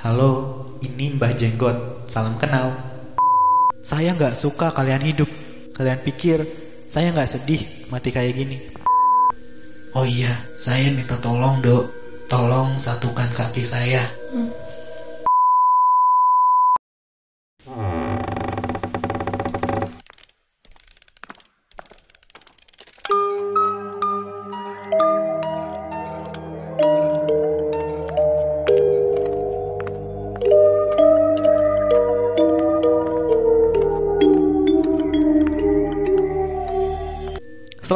Halo, ini Mbah Jenggot. Salam kenal. Saya nggak suka kalian hidup. Kalian pikir saya nggak sedih mati kayak gini. Oh iya, saya minta tolong dok. Tolong satukan kaki saya.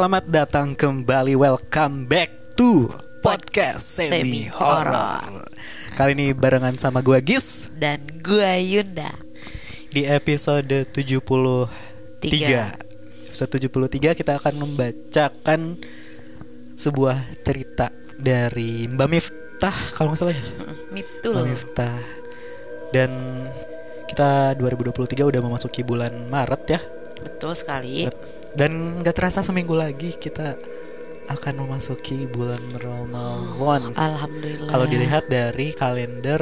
Selamat datang kembali, welcome back to podcast semi horror. Kali ini barengan sama gua Gis dan gua Yunda. di episode 73. Tiga. Episode 73 kita akan membacakan sebuah cerita dari Mbak Miftah kalau nggak salah ya. Mbak. Miftah. Dan kita 2023 udah memasuki bulan Maret ya. Betul sekali. Dan nggak terasa seminggu lagi kita akan memasuki bulan Ramadan. Alhamdulillah. Kalau dilihat dari kalender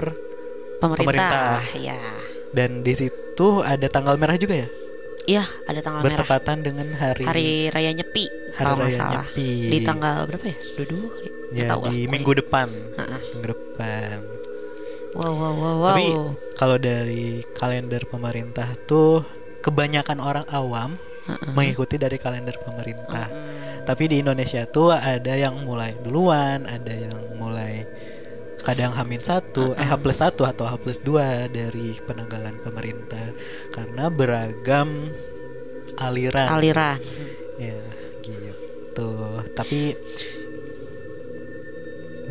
pemerintah, pemerintah. ya. dan di situ ada tanggal merah juga ya, Iya, ada tanggal merah. bertepatan dengan hari, Hari raya Nyepi Hari kalau nggak Raya salah. Nyepi. Di tanggal berapa ya? Dua dua kali. Nggak ya tahu lah, di pokoknya. minggu depan, Ha-ha. minggu depan. Wow wow wow wow. Tapi kalau dari kalender pemerintah tuh kebanyakan orang awam Mengikuti dari kalender pemerintah. Hmm. Tapi di Indonesia tuh ada yang mulai duluan, ada yang mulai kadang Hamin satu, eh H plus satu atau H plus dua dari penanggalan pemerintah karena beragam aliran. Aliran. ya gitu. Tapi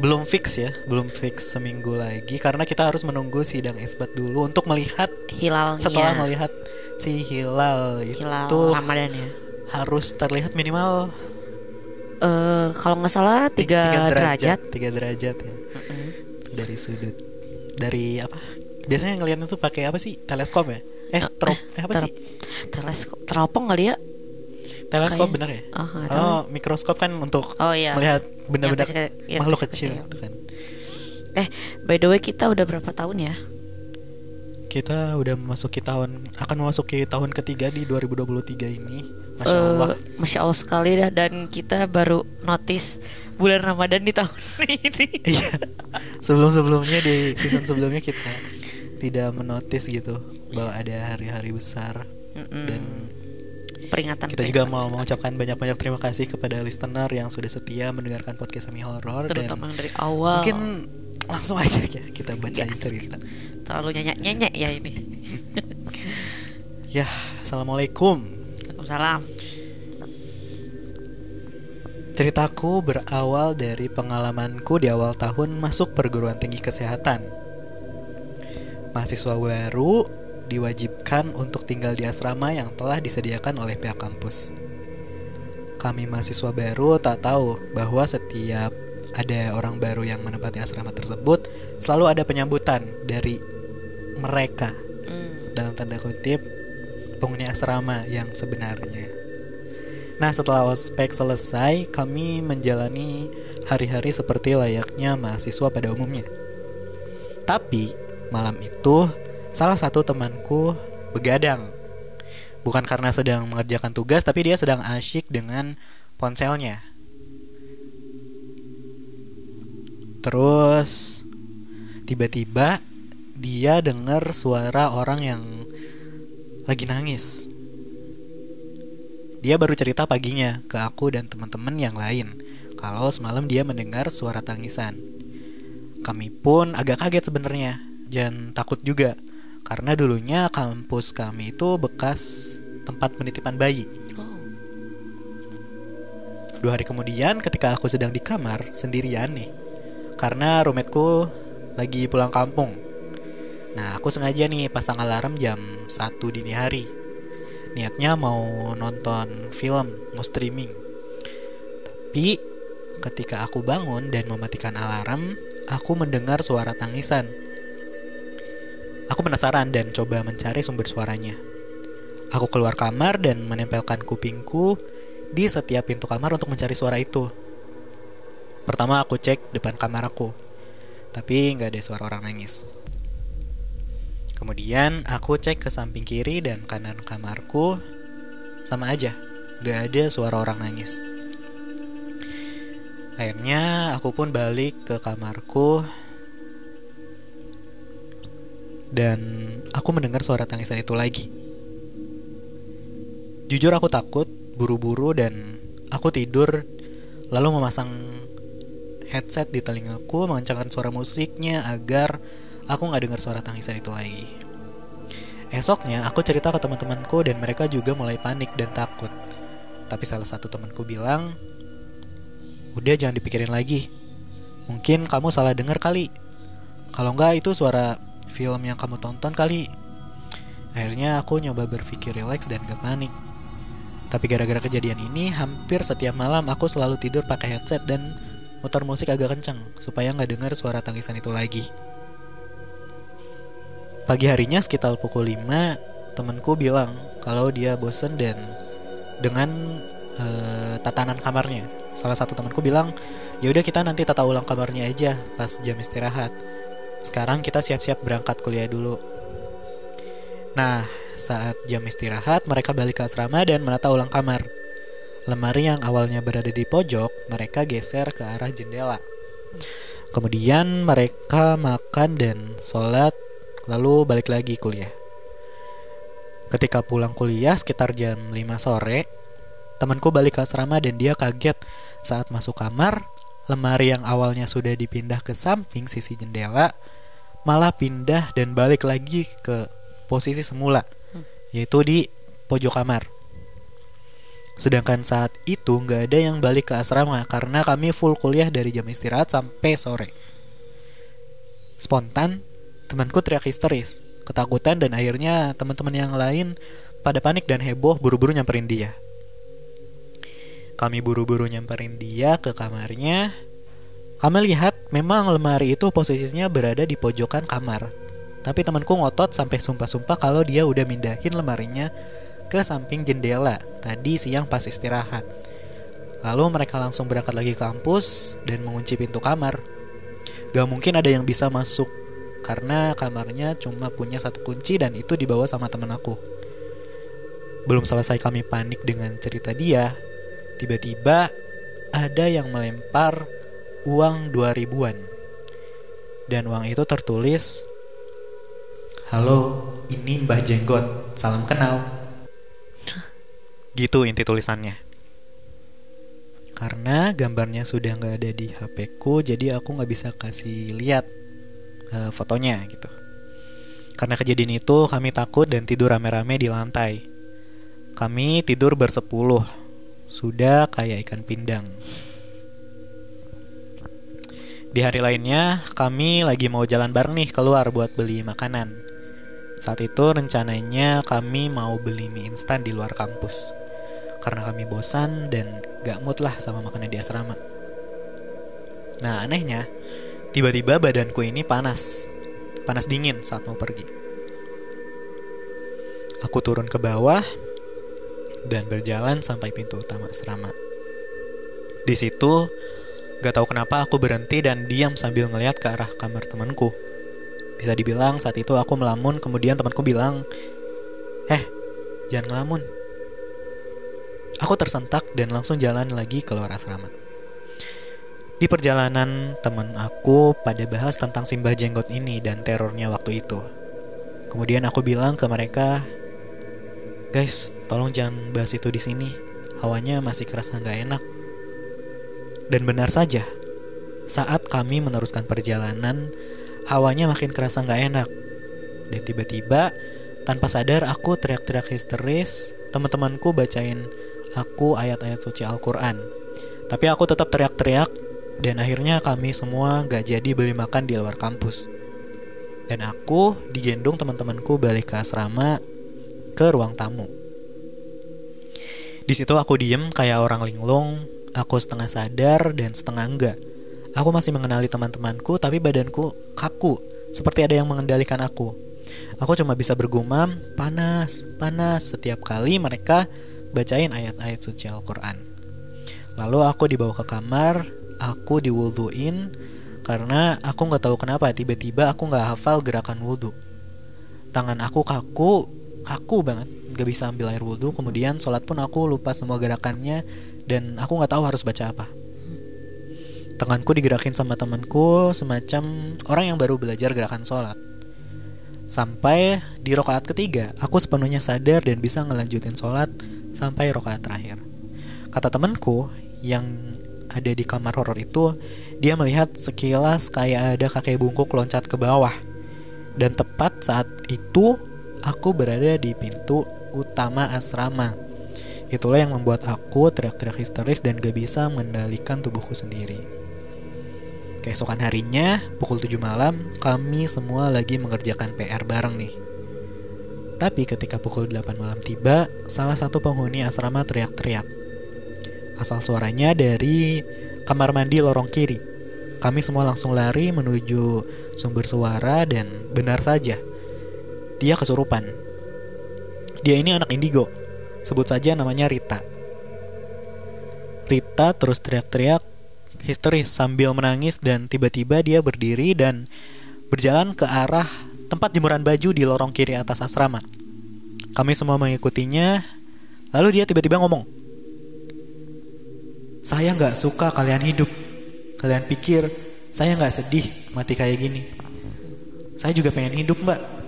belum fix ya, belum fix seminggu lagi karena kita harus menunggu sidang isbat dulu untuk melihat Hilalnya. setelah melihat si hilal, hilal itu Ramadan ya. harus terlihat minimal Eh kalau nggak salah Ti- tiga, derajat. tiga derajat ya Mm-mm. dari sudut dari apa biasanya ngeliatnya tuh pakai apa sih teleskop ya eh Eh, trop eh, apa ter- sih Teleskop teropong kali ya? Teleskop kayak- bener ya Oh, nggak kalau mikroskop kan untuk Oh iya. melihat benda-benda kecil- makhluk kecil-kecil. kecil gitu kan Eh, by the way kita udah berapa tahun ya? kita udah memasuki tahun akan memasuki tahun ketiga di 2023 ini masya allah Masya Allah sekali dah dan kita baru notice bulan Ramadan di tahun ini. iya sebelum sebelumnya di season sebelumnya kita tidak menotis gitu bahwa ada hari-hari besar Mm-mm. dan peringatan Kita juga mau mengucapkan banyak-banyak terima kasih kepada listener yang sudah setia mendengarkan podcast Semi Horror dan terutama yang dari awal. mungkin langsung aja ya kita bacain Yes. cerita. terlalu nyanyi nyanyi ya ini. Ya, assalamualaikum. Waalaikumsalam. Ceritaku berawal dari pengalamanku di awal tahun masuk perguruan tinggi kesehatan. Mahasiswa baru diwajibkan untuk tinggal di asrama yang telah disediakan oleh pihak kampus. Kami mahasiswa baru tak tahu bahwa setiap ada orang baru yang menempati asrama tersebut selalu ada penyambutan dari mereka Hmm. dalam tanda kutip penghuni asrama yang sebenarnya. Nah, setelah ospek selesai, kami menjalani hari-hari seperti layaknya mahasiswa pada umumnya. Tapi malam itu salah satu temanku begadang. Bukan karena sedang mengerjakan tugas, tapi dia sedang asyik dengan ponselnya. Terus tiba-tiba dia dengar suara orang yang lagi nangis. Dia baru cerita paginya ke aku dan teman-teman yang lain kalau semalam dia mendengar suara tangisan. Kami pun agak kaget sebenarnya dan takut juga karena dulunya kampus kami itu bekas tempat penitipan bayi. Oh. Dua hari kemudian ketika aku sedang di kamar sendirian nih. Karena roommate-ku lagi pulang kampung. Nah aku sengaja nih pasang alarm jam 1 dini hari. Niatnya mau nonton film, mau streaming. Tapi ketika aku bangun dan mematikan alarm Aku mendengar suara tangisan Aku penasaran dan coba mencari sumber suaranya Aku keluar kamar dan menempelkan kupingku di setiap pintu kamar untuk mencari suara itu. Pertama aku cek depan kamar aku, tapi nggak ada suara orang nangis. Kemudian aku cek ke samping kiri dan kanan kamarku Sama aja, gak ada suara orang nangis Akhirnya aku pun balik ke kamarku Dan aku mendengar suara tangisan itu lagi Jujur aku takut, buru-buru dan aku tidur Lalu memasang headset di telingaku Mengencangkan suara musiknya agar aku nggak dengar suara tangisan itu lagi Esoknya aku cerita ke teman-temanku dan mereka juga mulai panik dan takut Tapi salah satu temanku bilang Udah jangan dipikirin lagi. Mungkin kamu salah dengar kali. Kalau enggak itu suara film yang kamu tonton kali. Akhirnya aku nyoba berpikir rileks dan gak panik. Tapi gara-gara kejadian ini, hampir setiap malam aku selalu tidur pakai headset dan muter musik agak kenceng supaya nggak dengar suara tangisan itu lagi. Pagi harinya sekitar pukul 5, temanku bilang kalau dia bosen dan dengan uh, tatanan kamarnya salah satu temanku bilang ya udah kita nanti tata ulang kamarnya aja pas jam istirahat sekarang kita siap-siap berangkat kuliah dulu. Nah saat jam istirahat mereka balik ke asrama dan menata ulang kamar. Lemari yang awalnya berada di pojok mereka geser ke arah jendela. Kemudian mereka makan dan sholat lalu balik lagi kuliah. Ketika pulang kuliah sekitar jam 5 sore Temanku balik ke asrama dan dia kaget saat masuk kamar, lemari yang awalnya sudah dipindah ke samping sisi jendela malah pindah dan balik lagi ke posisi semula, yaitu di pojok kamar. Sedangkan saat itu nggak ada yang balik ke asrama karena kami full kuliah dari jam istirahat sampai sore. Spontan, temanku teriak histeris, ketakutan dan akhirnya teman-teman yang lain pada panik dan heboh buru-buru nyamperin dia. Kami buru-buru nyamperin dia ke kamarnya. Kami lihat memang lemari itu posisinya berada di pojokan kamar. Tapi temanku ngotot sampai sumpah-sumpah kalau dia udah mindahin lemarinya ke samping jendela tadi siang pas istirahat. Lalu mereka langsung berangkat lagi ke kampus dan mengunci pintu kamar. Gak mungkin ada yang bisa masuk karena kamarnya cuma punya satu kunci dan itu dibawa sama temen aku. Belum selesai kami panik dengan cerita dia, tiba-tiba ada yang melempar uang 2000-an. Dan uang itu tertulis Halo, ini Mbah Jenggot, salam kenal. Gitu inti tulisannya. Karena gambarnya sudah nggak ada di HP ku, jadi aku nggak bisa kasih lihat uh, fotonya gitu. Karena kejadian itu kami takut dan tidur rame-rame di lantai. Kami tidur bersepuluh sudah kayak ikan pindang. Di hari lainnya, kami lagi mau jalan bareng nih keluar buat beli makanan. Saat itu rencananya kami mau beli mie instan di luar kampus. Karena kami bosan dan gak mood lah sama makanan di asrama. Nah anehnya, tiba-tiba badanku ini panas. Panas dingin saat mau pergi. Aku turun ke bawah, dan berjalan sampai pintu utama asrama. Di situ, gak tahu kenapa aku berhenti dan diam sambil ngeliat ke arah kamar temanku. Bisa dibilang saat itu aku melamun, kemudian temanku bilang, Eh, jangan ngelamun. Aku tersentak dan langsung jalan lagi keluar asrama. Di perjalanan, teman aku pada bahas tentang Simbah Jenggot ini dan terornya waktu itu. Kemudian aku bilang ke mereka, Guys, tolong jangan bahas itu di sini. Hawanya masih kerasa nggak enak. Dan benar saja, saat kami meneruskan perjalanan, hawanya makin kerasa nggak enak. Dan tiba-tiba, tanpa sadar aku teriak-teriak histeris, teman-temanku bacain aku ayat-ayat suci Al-Quran. Tapi aku tetap teriak-teriak, dan akhirnya kami semua gak jadi beli makan di luar kampus. Dan aku digendong teman-temanku balik ke asrama ke ruang tamu. Di situ aku diem kayak orang linglung, aku setengah sadar dan setengah enggak. Aku masih mengenali teman-temanku tapi badanku kaku, seperti ada yang mengendalikan aku. Aku cuma bisa bergumam, panas, panas setiap kali mereka bacain ayat-ayat suci Al-Quran. Lalu aku dibawa ke kamar, aku diwuduin karena aku nggak tahu kenapa tiba-tiba aku nggak hafal gerakan wudhu. tangan aku kaku kaku banget gak bisa ambil air wudhu kemudian sholat pun aku lupa semua gerakannya dan aku nggak tahu harus baca apa. Tanganku digerakin sama temanku semacam orang yang baru belajar gerakan sholat. Sampai di rokaat ketiga aku sepenuhnya sadar dan bisa ngelanjutin sholat sampai rokaat terakhir. Kata temanku yang ada di kamar horor itu dia melihat sekilas kayak ada kakek bungkuk loncat ke bawah. Dan tepat saat itu aku berada di pintu utama asrama. Itulah yang membuat aku teriak-teriak histeris dan gak bisa mengendalikan tubuhku sendiri. Keesokan harinya, pukul 7 malam, kami semua lagi mengerjakan PR bareng nih. Tapi ketika pukul 8 malam tiba, salah satu penghuni asrama teriak-teriak. Asal suaranya dari kamar mandi lorong kiri. Kami semua langsung lari menuju sumber suara dan benar saja, dia kesurupan. Dia ini anak indigo. Sebut saja namanya Rita. Rita terus teriak-teriak histeris sambil menangis dan tiba-tiba dia berdiri dan berjalan ke arah tempat jemuran baju di lorong kiri atas asrama. Kami semua mengikutinya. Lalu dia tiba-tiba ngomong, saya nggak suka kalian hidup. Kalian pikir saya nggak sedih mati kayak gini. Saya juga pengen hidup mbak.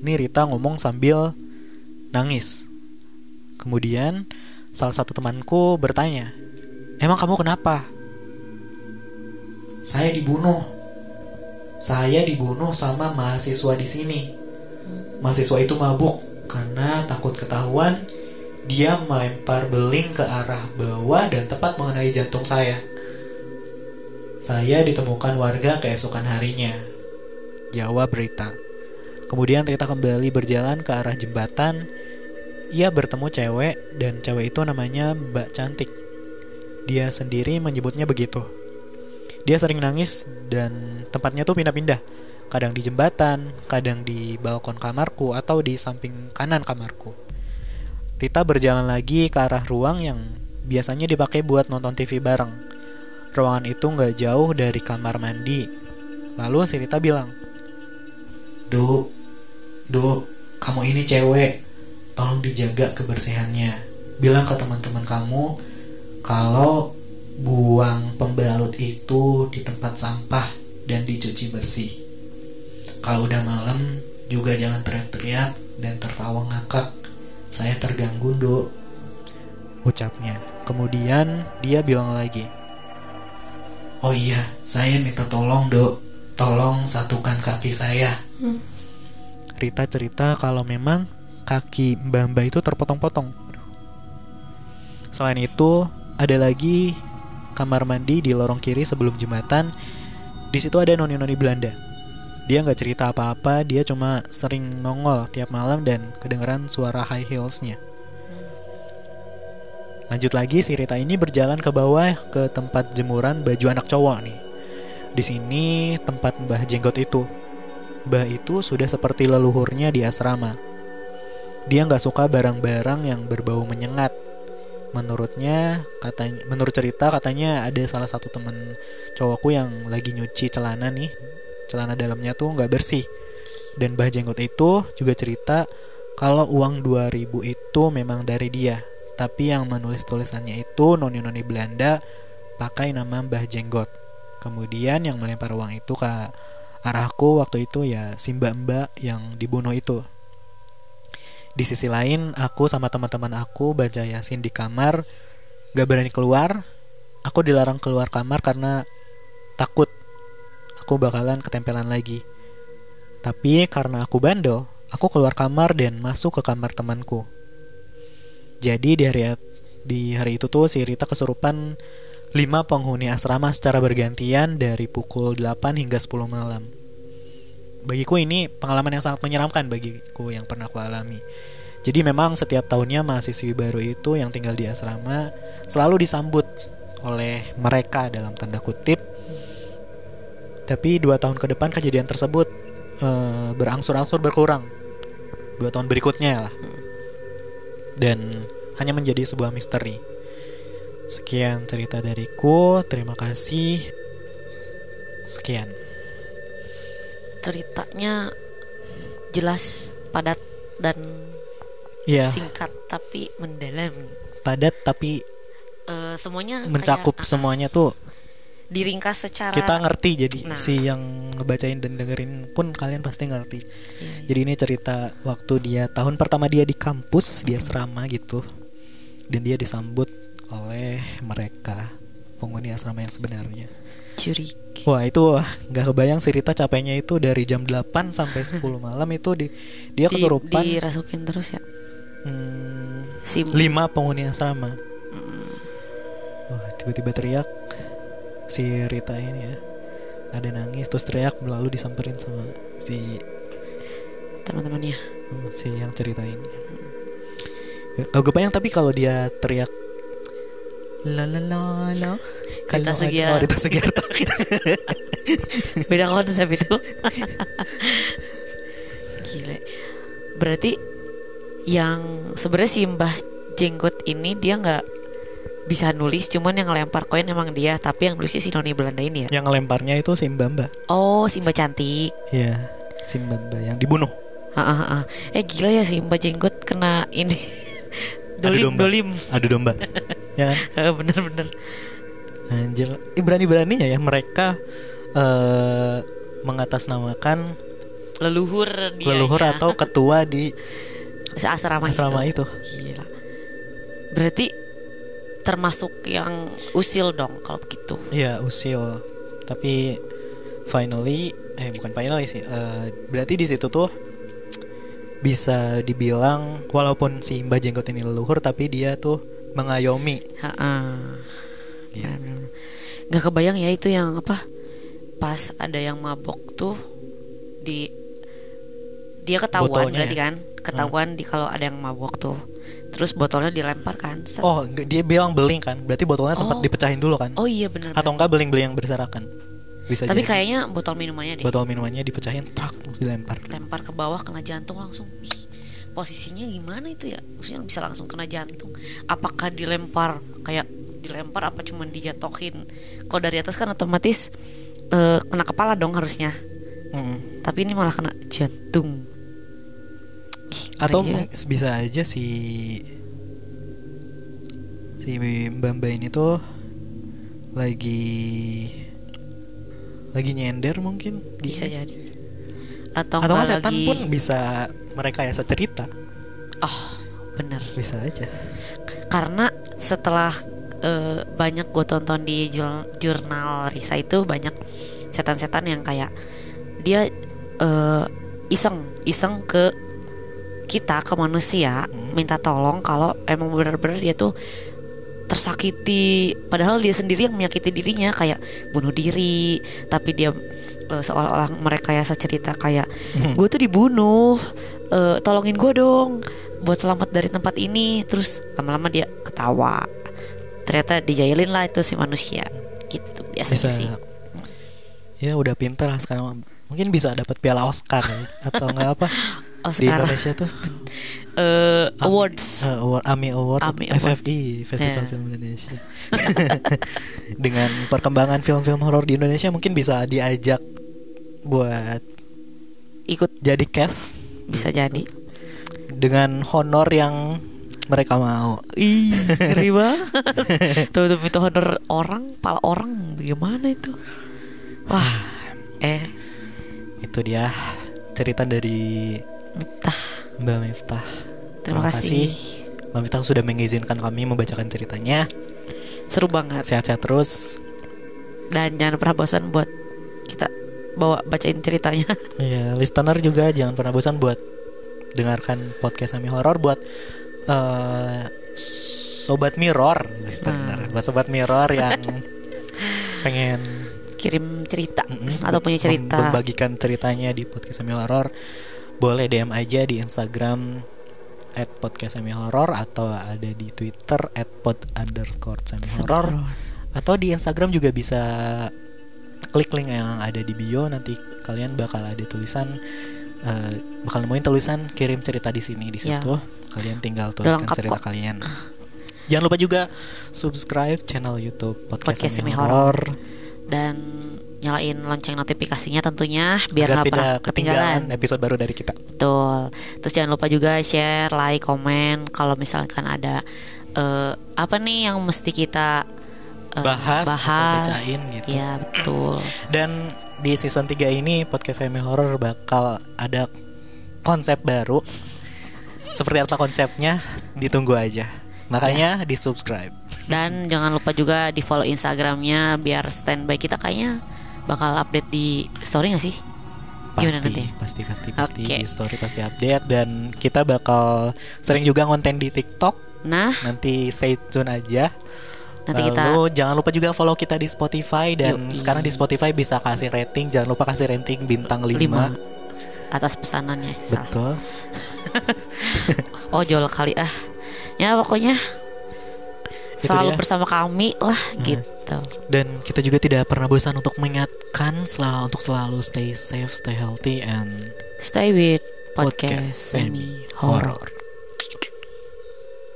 Ini Rita ngomong sambil nangis. Kemudian salah satu temanku bertanya, "Emang kamu kenapa?" Saya dibunuh. Saya dibunuh sama mahasiswa di sini. Mahasiswa itu mabuk karena takut ketahuan dia melempar beling ke arah bawah dan tepat mengenai jantung saya. Saya ditemukan warga keesokan harinya. Jawab Rita. Kemudian Rita kembali berjalan ke arah jembatan. Ia bertemu cewek dan cewek itu namanya Mbak Cantik. Dia sendiri menyebutnya begitu. Dia sering nangis dan tempatnya tuh pindah-pindah. Kadang di jembatan, kadang di balkon kamarku atau di samping kanan kamarku. Rita berjalan lagi ke arah ruang yang biasanya dipakai buat nonton TV bareng. Ruangan itu nggak jauh dari kamar mandi. Lalu si Rita bilang, Duh, duh, kamu ini cewek, tolong dijaga kebersihannya. Bilang ke teman-teman kamu kalau buang pembalut itu di tempat sampah dan dicuci bersih. Kalau udah malam juga jangan teriak-teriak dan tertawa ngakak. Saya terganggu, Dok. Ucapnya. Kemudian dia bilang lagi. Oh iya, saya minta tolong, Dok. Tolong satukan kaki saya. Rita cerita kalau memang kaki Mbak itu terpotong-potong. Selain itu, ada lagi kamar mandi di lorong kiri sebelum jembatan. Di situ ada noni-noni Belanda. Dia nggak cerita apa-apa, dia cuma sering nongol tiap malam dan kedengeran suara high heelsnya. Lanjut lagi, si Rita ini berjalan ke bawah ke tempat jemuran baju anak cowok nih. Di sini tempat Mbah Jenggot itu. Mbah itu sudah seperti leluhurnya di asrama. Dia nggak suka barang-barang yang berbau menyengat. Menurutnya, katanya, menurut cerita katanya ada salah satu temen cowokku yang lagi nyuci celana nih, celana dalamnya tuh nggak bersih. Dan Mbah Jenggot itu juga cerita kalau uang 2000 itu memang dari dia, tapi yang menulis tulisannya itu noni-noni Belanda pakai nama Mbah Jenggot. Kemudian yang melempar uang itu ke arahku waktu itu ya si mbak-mbak yang dibunuh itu. Di sisi lain, aku sama teman-teman aku baca Yasin di kamar, gak berani keluar. Aku dilarang keluar kamar karena takut aku bakalan ketempelan lagi. Tapi karena aku bandel, aku keluar kamar dan masuk ke kamar temanku. Jadi di hari di hari itu tuh si Rita kesurupan lima penghuni asrama secara bergantian dari pukul 8 hingga 10 malam. Bagiku ini pengalaman yang sangat menyeramkan bagiku yang pernah aku alami. Jadi memang setiap tahunnya mahasiswi baru itu yang tinggal di asrama selalu disambut oleh mereka dalam tanda kutip. Tapi dua tahun ke depan kejadian tersebut e, berangsur-angsur berkurang. Dua tahun berikutnya lah. Dan hanya menjadi sebuah misteri. Sekian cerita dariku. Terima kasih. Sekian. ceritanya jelas, padat dan Iya, singkat tapi mendalam. padat tapi Eh, semuanya mencakup kayak, semuanya tuh diringkas secara kita ngerti jadi Nah. si yang ngebacain dan dengerin pun kalian pasti ngerti. Iya, iya. Jadi ini cerita waktu dia tahun pertama dia di kampus, dia serama gitu. Dan dia disambut oleh mereka penghuni asrama yang sebenarnya. Curik. Wah itu wah, nggak kebayang sih Rita capeknya itu dari jam 8 sampai 10 malam itu di dia Di- kesurupan dirasukin terus ya. hmm, Si lima penghuni asrama. Mm, Wah tiba-tiba teriak si Rita ini ya ada nangis terus teriak lalu disamperin sama si teman-temannya. hmm, si yang cerita ini. Gak kebayang tapi kalau dia teriak la la la la Rita Sugiarto. oh, Rita Sugiarto. Beda konsep itu. Gile. Berarti yang sebenarnya si Mbah Jenggot ini dia nggak bisa nulis, cuman yang ngelempar koin emang dia, tapi yang nulisnya si Noni Belanda ini ya. yang ngelemparnya itu si Mbamba. Oh, si Mbah cantik. Iya, si Mbamba yang dibunuh. Ah, ah, ah. Eh gila ya si Mbah Jenggot kena ini. dolim, domba. dolim. Adu domba. ya kan? Eh, Bener-bener. Anjir, Eh, berani-beraninya ya mereka eh mengatasnamakan Leluhur dia. leluhur atau ketua di asrama, asrama itu. itu. Gila. Berarti termasuk yang usil dong kalau begitu. Iya, usil. Tapi finally eh bukan finally sih. eh, berarti di situ tuh bisa dibilang walaupun si Mbah Jenggot ini leluhur tapi dia tuh mengayomi. Heeh. Gitu. Nggak kebayang ya itu yang apa? Pas ada yang mabok tuh di dia ketahuan Botolnya berarti ya? kan? Ketahuan di kalau ada yang mabok tuh. Terus botolnya dilempar kan? Set. Oh, dia bilang beling kan. Berarti botolnya sempat Oh. dipecahin dulu kan? Oh iya benar. Atau enggak beling-beling yang berserakan. Bisa Tapi jadi. kayaknya botol minumannya deh. botol minumannya dipecahin, tak terus dilempar. lempar ke bawah kena jantung langsung Ih, posisinya gimana itu ya? Maksudnya bisa langsung kena jantung. Apakah dilempar kayak dilempar apa cuma dijatohin? Kalau dari atas kan otomatis eh, kena kepala dong harusnya. Mm-mm. tapi ini malah kena jantung. Ih, Atau mung- bisa aja si si Mbak ini tuh lagi lagi nyender mungkin bisa jadi. Atau, atau enggak setan lagi pun bisa mereka ya cerita oh bener. Bisa aja. Karena setelah eh, banyak gue tonton di jurnal Risa itu banyak setan-setan yang kayak dia eh, iseng iseng ke kita ke manusia Hmm. minta tolong kalau emang benar-benar dia tuh tersakiti. Padahal dia sendiri yang menyakiti dirinya kayak bunuh diri. Tapi dia eh, seolah-olah mereka ya cerita kayak Hmm. gue tuh dibunuh eh, tolongin gue dong buat selamat dari tempat ini. Terus lama-lama dia ketawa. Ternyata dijailin lah itu si manusia. Gitu biasanya bisa. sih. Ya udah pinter lah sekarang. Mungkin bisa dapat piala Oscar ya. atau enggak apa? Di Oscar. Indonesia tuh Am- awards. Eh, award AMI Award AMI Award. FFI Festival Ya. Film Indonesia. Dengan perkembangan film-film horor di Indonesia mungkin bisa diajak buat ikut. jadi cast. Bisa jadi. Dengan honor yang mereka mau. Ih, ngeri tuh, tuh itu honor orang, pala orang, gimana itu? Wah, eh, itu dia cerita dari entah. Mbak Miftah Terima kasih. Mbak Miftah sudah mengizinkan kami membacakan ceritanya Seru banget. sehat-sehat terus Dan jangan pernah bosan buat kita bawa bacain ceritanya. ya listener juga jangan pernah bosan buat dengarkan podcast Ami Horor buat eh, sobat mirror listener Nah. buat sobat mirror yang pengen Kirim cerita mm-mm, atau punya cerita. membagikan ceritanya di podcast Ami Horor boleh DM aja di Instagram at podcast Semi Horror atau ada di Twitter at pod underscore Semi Horror. Atau di Instagram juga bisa klik link yang ada di bio nanti kalian bakal ada tulisan eh, bakal nemuin tulisan kirim cerita di sini di Ya. situ. Kalian tinggal tuliskan lengkap cerita kok. kalian. Jangan lupa juga subscribe channel YouTube podcast, Podcast Semi Horror. Dan nyalain lonceng notifikasinya tentunya biar nggak tidak pernah ketinggalan ketinggalan. episode baru dari kita. Betul. Terus jangan lupa juga share, like, komen kalau misalkan ada eh, apa nih yang mesti kita eh, Bahas atau bahas. bacain gitu. Iya, betul. Dan di season 3 ini podcast Semi Horror bakal ada konsep baru. Seperti apa konsepnya? Ditunggu aja. Makanya di subscribe. Dan jangan lupa juga di follow Instagramnya biar standby kita kayaknya bakal update di story gak sih? Gimana Pasti, nanti? pasti, pasti, pasti Oke. di story pasti update dan kita bakal sering juga konten di TikTok. Nah, Nanti stay tune aja. nanti kita Lalu jangan lupa juga follow kita di Spotify dan Yoi. sekarang di Spotify bisa kasih rating. Jangan lupa kasih rating bintang 5. lima atas pesanannya. Betul. Oh, jol kali ah. Ya pokoknya selalu bersama kami lah gitu. Dan kita juga tidak pernah bosan untuk mengingatkan selalu untuk selalu stay safe, stay healthy and Stay with podcast podcast semi horror. horror.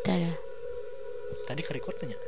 Dadah. Tadi ke record